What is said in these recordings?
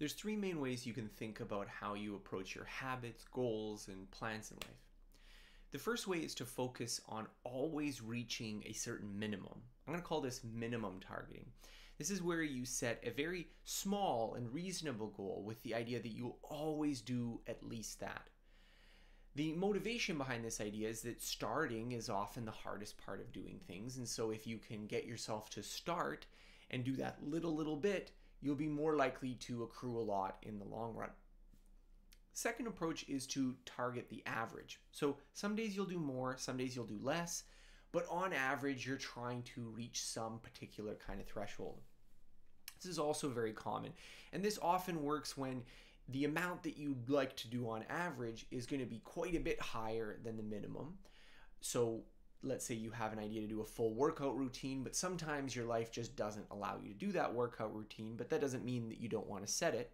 There's three main ways you can think about how you approach your habits, goals, and plans in life. The first way is to focus on always reaching a certain minimum. I'm going to call this minimum targeting. This is where you set a very small and reasonable goal with the idea that you'll always do at least that. The motivation behind this idea is that starting is often the hardest part of doing things. And so if you can get yourself to start and do that little, little bit, you'll be more likely to accrue a lot in the long run. Second approach is to target the average. So some days you'll do more, some days you'll do less, but on average, you're trying to reach some particular kind of threshold. This is also very common. And this often works when the amount that you'd like to do on average is going to be quite a bit higher than the minimum. So let's say you have an idea to do a full workout routine, but sometimes your life just doesn't allow you to do that workout routine, but that doesn't mean that you don't want to set it.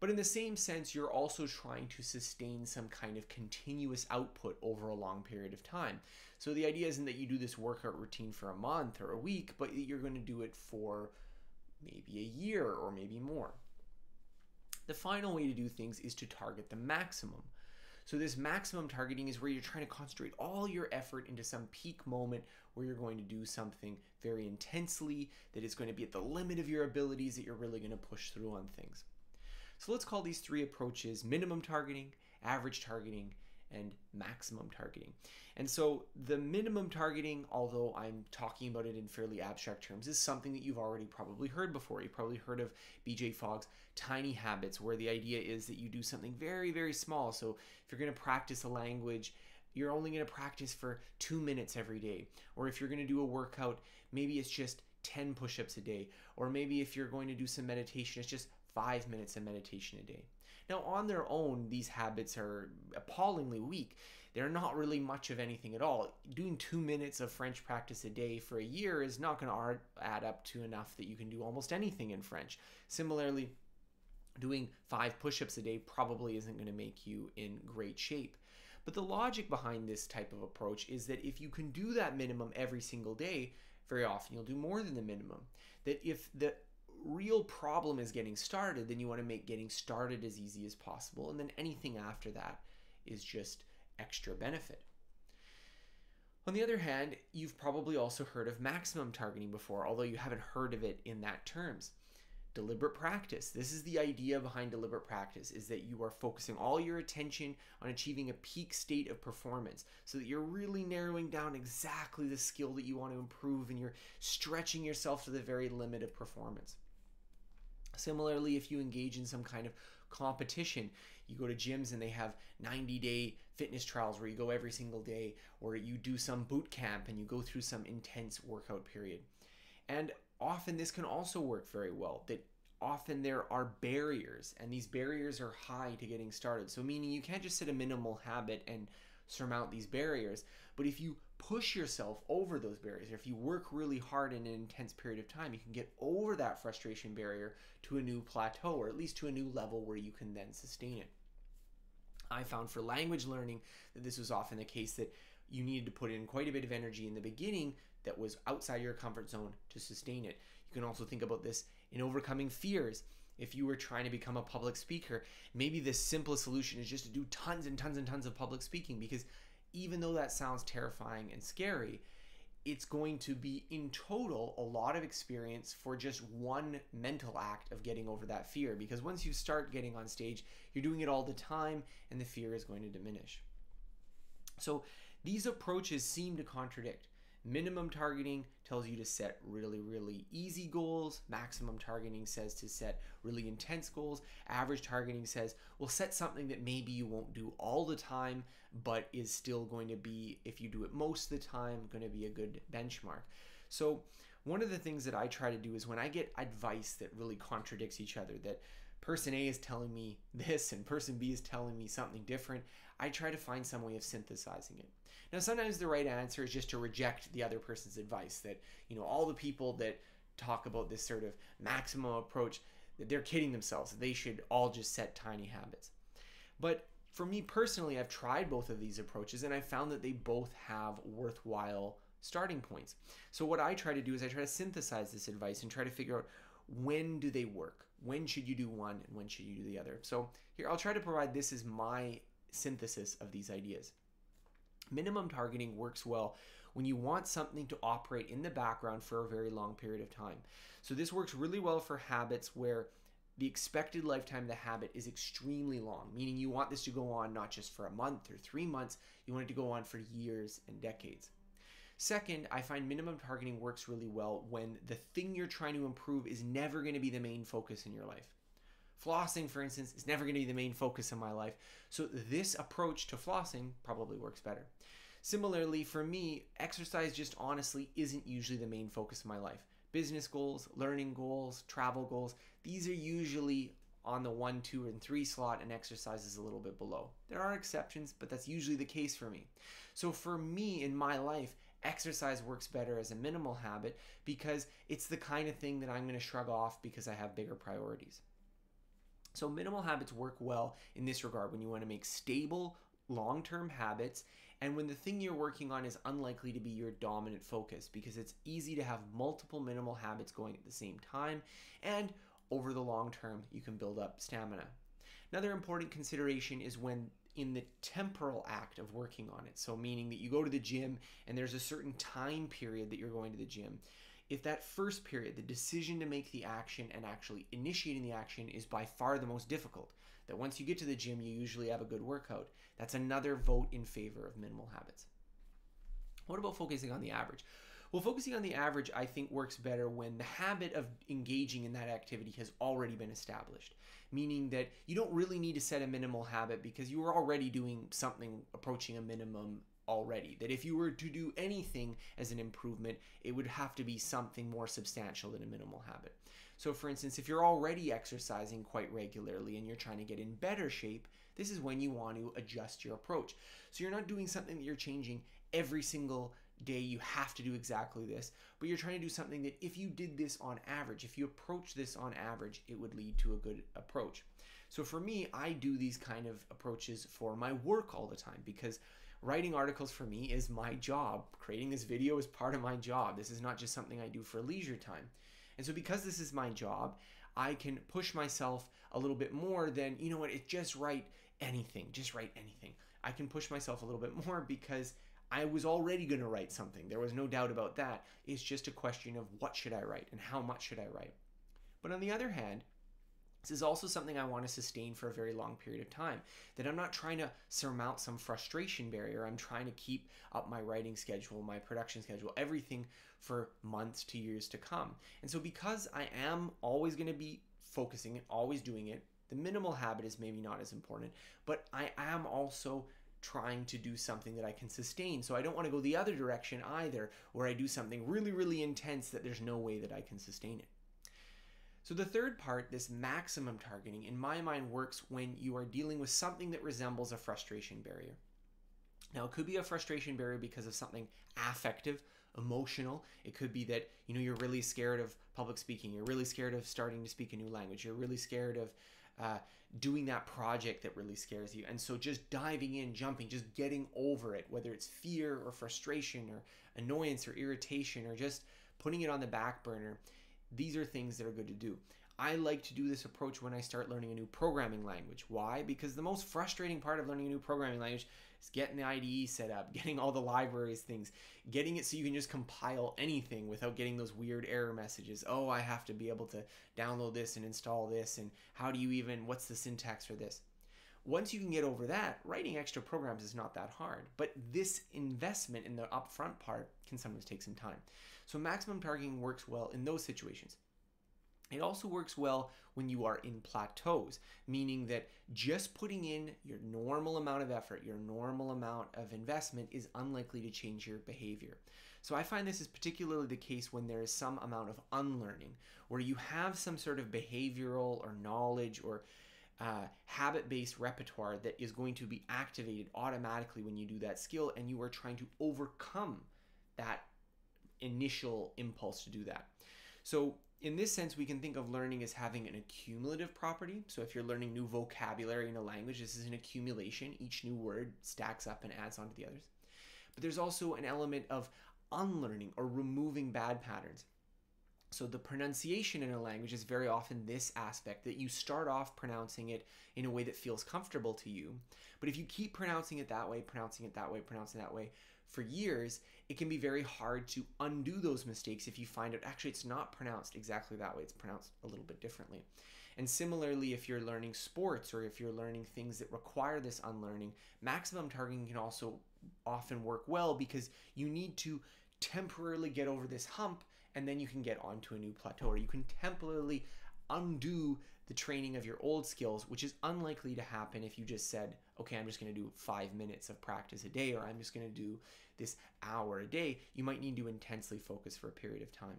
But in the same sense, you're also trying to sustain some kind of continuous output over a long period of time. So the idea isn't that you do this workout routine for a month or a week, but you're going to do it for maybe a year or maybe more. The final way to do things is to target the maximum. So this maximum targeting is where you're trying to concentrate all your effort into some peak moment where you're going to do something very intensely that is going to be at the limit of your abilities that you're really going to push through on things. So let's call these three approaches minimum targeting, average targeting, and maximum targeting. And so the minimum targeting, although I'm talking about it in fairly abstract terms, is something that you've already probably heard before. You've probably heard of BJ Fogg's tiny habits, where the idea is that you do something very, very small. So if you're going to practice a language, you're only going to practice for two minutes every day. Or if you're going to do a workout, maybe it's just 10 push ups a day. Or maybe if you're going to do some meditation, it's just five minutes of meditation a day. Now, on their own, these habits are appallingly weak. They're not really much of anything at all. Doing two minutes of French practice a day for a year is not going to add up to enough that you can do almost anything in French. Similarly, doing five push ups a day probably isn't going to make you in great shape. But the logic behind this type of approach is that if you can do that minimum every single day, very often you'll do more than the minimum. That if the real problem is getting started, then you want to make getting started as easy as possible. And then anything after that is just extra benefit. On the other hand, you've probably also heard of maximum targeting before, although you haven't heard of it in that terms deliberate practice. This is the idea behind deliberate practice is that you are focusing all your attention on achieving a peak state of performance so that you're really narrowing down exactly the skill that you want to improve and you're stretching yourself to the very limit of performance. Similarly, if you engage in some kind of competition, you go to gyms and they have 90 day fitness trials where you go every single day, or you do some boot camp and you go through some intense workout period. And often this can also work very well that often there are barriers and these barriers are high to getting started so meaning you can't just set a minimal habit and surmount these barriers but if you push yourself over those barriers or if you work really hard in an intense period of time you can get over that frustration barrier to a new plateau or at least to a new level where you can then sustain it I found for language learning that this was often the case that you needed to put in quite a bit of energy in the beginning that was outside your comfort zone to sustain it. You can also think about this in overcoming fears. If you were trying to become a public speaker, maybe the simplest solution is just to do tons and tons and tons of public speaking because even though that sounds terrifying and scary, it's going to be in total a lot of experience for just one mental act of getting over that fear because once you start getting on stage, you're doing it all the time and the fear is going to diminish. So these approaches seem to contradict. Minimum targeting tells you to set really, really easy goals. Maximum targeting says to set really intense goals. Average targeting says, well, set something that maybe you won't do all the time, but is still going to be, if you do it most of the time, going to be a good benchmark. So, one of the things that I try to do is when I get advice that really contradicts each other, that person A is telling me this and person B is telling me something different, I try to find some way of synthesizing it. Now, sometimes the right answer is just to reject the other person's advice that, you know, all the people that talk about this sort of maximum approach, that they're kidding themselves. They should all just set tiny habits. But for me personally, I've tried both of these approaches and I found that they both have worthwhile starting points. So what I try to do is I try to synthesize this advice and try to figure out when do they work? when should you do one and when should you do the other. So here I'll try to provide this as my synthesis of these ideas. Minimum targeting works well when you want something to operate in the background for a very long period of time. So this works really well for habits where the expected lifetime of the habit is extremely long, meaning you want this to go on not just for a month or three months, you want it to go on for years and decades. Second, I find minimum targeting works really well when the thing you're trying to improve is never going to be the main focus in your life. Flossing, for instance, is never going to be the main focus in my life. So this approach to flossing probably works better. Similarly, for me, exercise just honestly isn't usually the main focus of my life. Business goals, learning goals, travel goals, these are usually on the one, two, and three slot, and exercise is a little bit below. There are exceptions, but that's usually the case for me. So for me in my life, exercise works better as a minimal habit because it's the kind of thing that I'm going to shrug off because I have bigger priorities. So, minimal habits work well in this regard when you want to make stable, long term habits and when the thing you're working on is unlikely to be your dominant focus because it's easy to have multiple minimal habits going at the same time and over the long term you can build up stamina. Another important consideration is when in the temporal act of working on it. So meaning that you go to the gym and there's a certain time period that you're going to the gym. If that first period, the decision to make the action and actually initiating the action is by far the most difficult, that once you get to the gym, you usually have a good workout. That's another vote in favor of minimal habits. What about focusing on the average? Well, focusing on the average, I think, works better when the habit of engaging in that activity has already been established. Meaning that you don't really need to set a minimal habit because you are already doing something approaching a minimum already. That if you were to do anything as an improvement, it would have to be something more substantial than a minimal habit. So, for instance, if you're already exercising quite regularly and you're trying to get in better shape, this is when you want to adjust your approach. So, you're not doing something that you're changing every single day. You have to do exactly this, but you're trying to do something that if you did this on average, if you approach this on average, it would lead to a good approach. So, for me, I do these kind of approaches for my work all the time because writing articles for me is my job. Creating this video is part of my job. This is not just something I do for leisure time. And so because this is my job, I can push myself a little bit more than, you know what, it just write anything, just write anything. I can push myself a little bit more because I was already going to write something. There was no doubt about that. It's just a question of what should I write and how much should I write. But on the other hand, this is also something I want to sustain for a very long period of time. That I'm not trying to surmount some frustration barrier. I'm trying to keep up my writing schedule, my production schedule, everything for months to years to come. And so, because I am always going to be focusing and always doing it, the minimal habit is maybe not as important, but I am also trying to do something that I can sustain. So I don't want to go the other direction either, where I do something really, really intense that there's no way that I can sustain it. So the third part, this maximum targeting, in my mind works when you are dealing with something that resembles a frustration barrier. Now, it could be a frustration barrier because of something affective, emotional. It could be that you know you're really scared of public speaking. You're really scared of starting to speak a new language. You're really scared of uh, doing that project that really scares you. And so just diving in, jumping, just getting over it, whether it's fear or frustration or annoyance or irritation or just putting it on the back burner, these are things that are good to do. I like to do this approach when I start learning a new programming language. Why? Because the most frustrating part of learning a new programming language is getting the IDE set up, getting all the libraries things, getting it so you can just compile anything without getting those weird error messages. Oh, I have to be able to download this and install this and how do you even what's the syntax for this? Once you can get over that, writing extra programs is not that hard. But this investment in the upfront part can sometimes take some time. So maximum targeting works well in those situations. It also works well when you are in plateaus, meaning that just putting in your normal amount of effort, your normal amount of investment is unlikely to change your behavior. So I find this is particularly the case when there is some amount of unlearning, where you have some sort of behavioral or knowledge or uh, habit based repertoire that is going to be activated automatically when you do that skill, and you are trying to overcome that initial impulse to do that. So in this sense, we can think of learning as having an accumulative property. So if you're learning new vocabulary in a language, this is an accumulation. Each new word stacks up and adds on to the others. But there's also an element of unlearning or removing bad patterns. So the pronunciation in a language is very often this aspect that you start off pronouncing it in a way that feels comfortable to you. But if you keep pronouncing it that way, pronouncing it that way, pronouncing it that way for years, it can be very hard to undo those mistakes if you find out actually it's not pronounced exactly that way, it's pronounced a little bit differently. And similarly, if you're learning sports or if you're learning things that require this unlearning, maximum targeting can also often work well because you need to temporarily get over this hump and then you can get onto a new plateau or you can temporarily undo the training of your old skills, which is unlikely to happen if you just said, okay, I'm just going to do five minutes of practice a day, or I'm just going to do this hour a day. You might need to intensely focus for a period of time.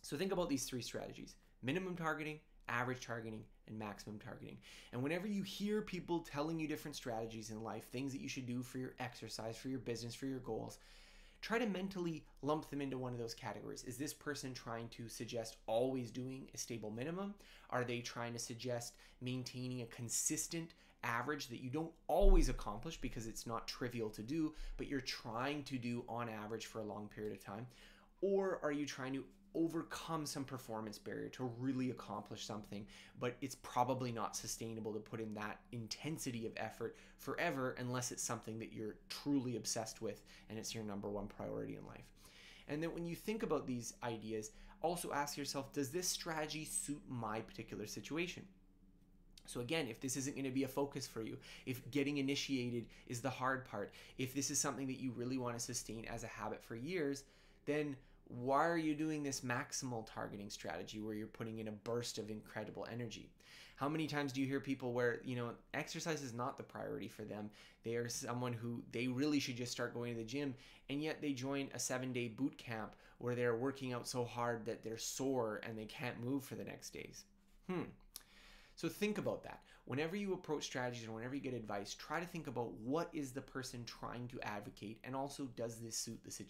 So think about these three strategies minimum targeting, average targeting, and maximum targeting. And whenever you hear people telling you different strategies in life, things that you should do for your exercise, for your business, for your goals, try to mentally lump them into one of those categories. Is this person trying to suggest always doing a stable minimum? Are they trying to suggest maintaining a consistent average that you don't always accomplish because it's not trivial to do, but you're trying to do on average for a long period of time? Or are you trying to overcome some performance barrier to really accomplish something, but it's probably not sustainable to put in that intensity of effort forever unless it's something that you're truly obsessed with and it's your number one priority in life. And then when you think about these ideas, also ask yourself does this strategy suit my particular situation? So, again, if this isn't going to be a focus for you, if getting initiated is the hard part, if this is something that you really want to sustain as a habit for years, then why are you doing this maximal targeting strategy where you're putting in a burst of incredible energy? How many times do you hear people where, you know, exercise is not the priority for them? They are someone who they really should just start going to the gym, and yet they join a seven day boot camp where they're working out so hard that they're sore and they can't move for the next days. Hmm. So think about that. Whenever you approach strategies or whenever you get advice, try to think about what is the person trying to advocate and also does this suit the situation.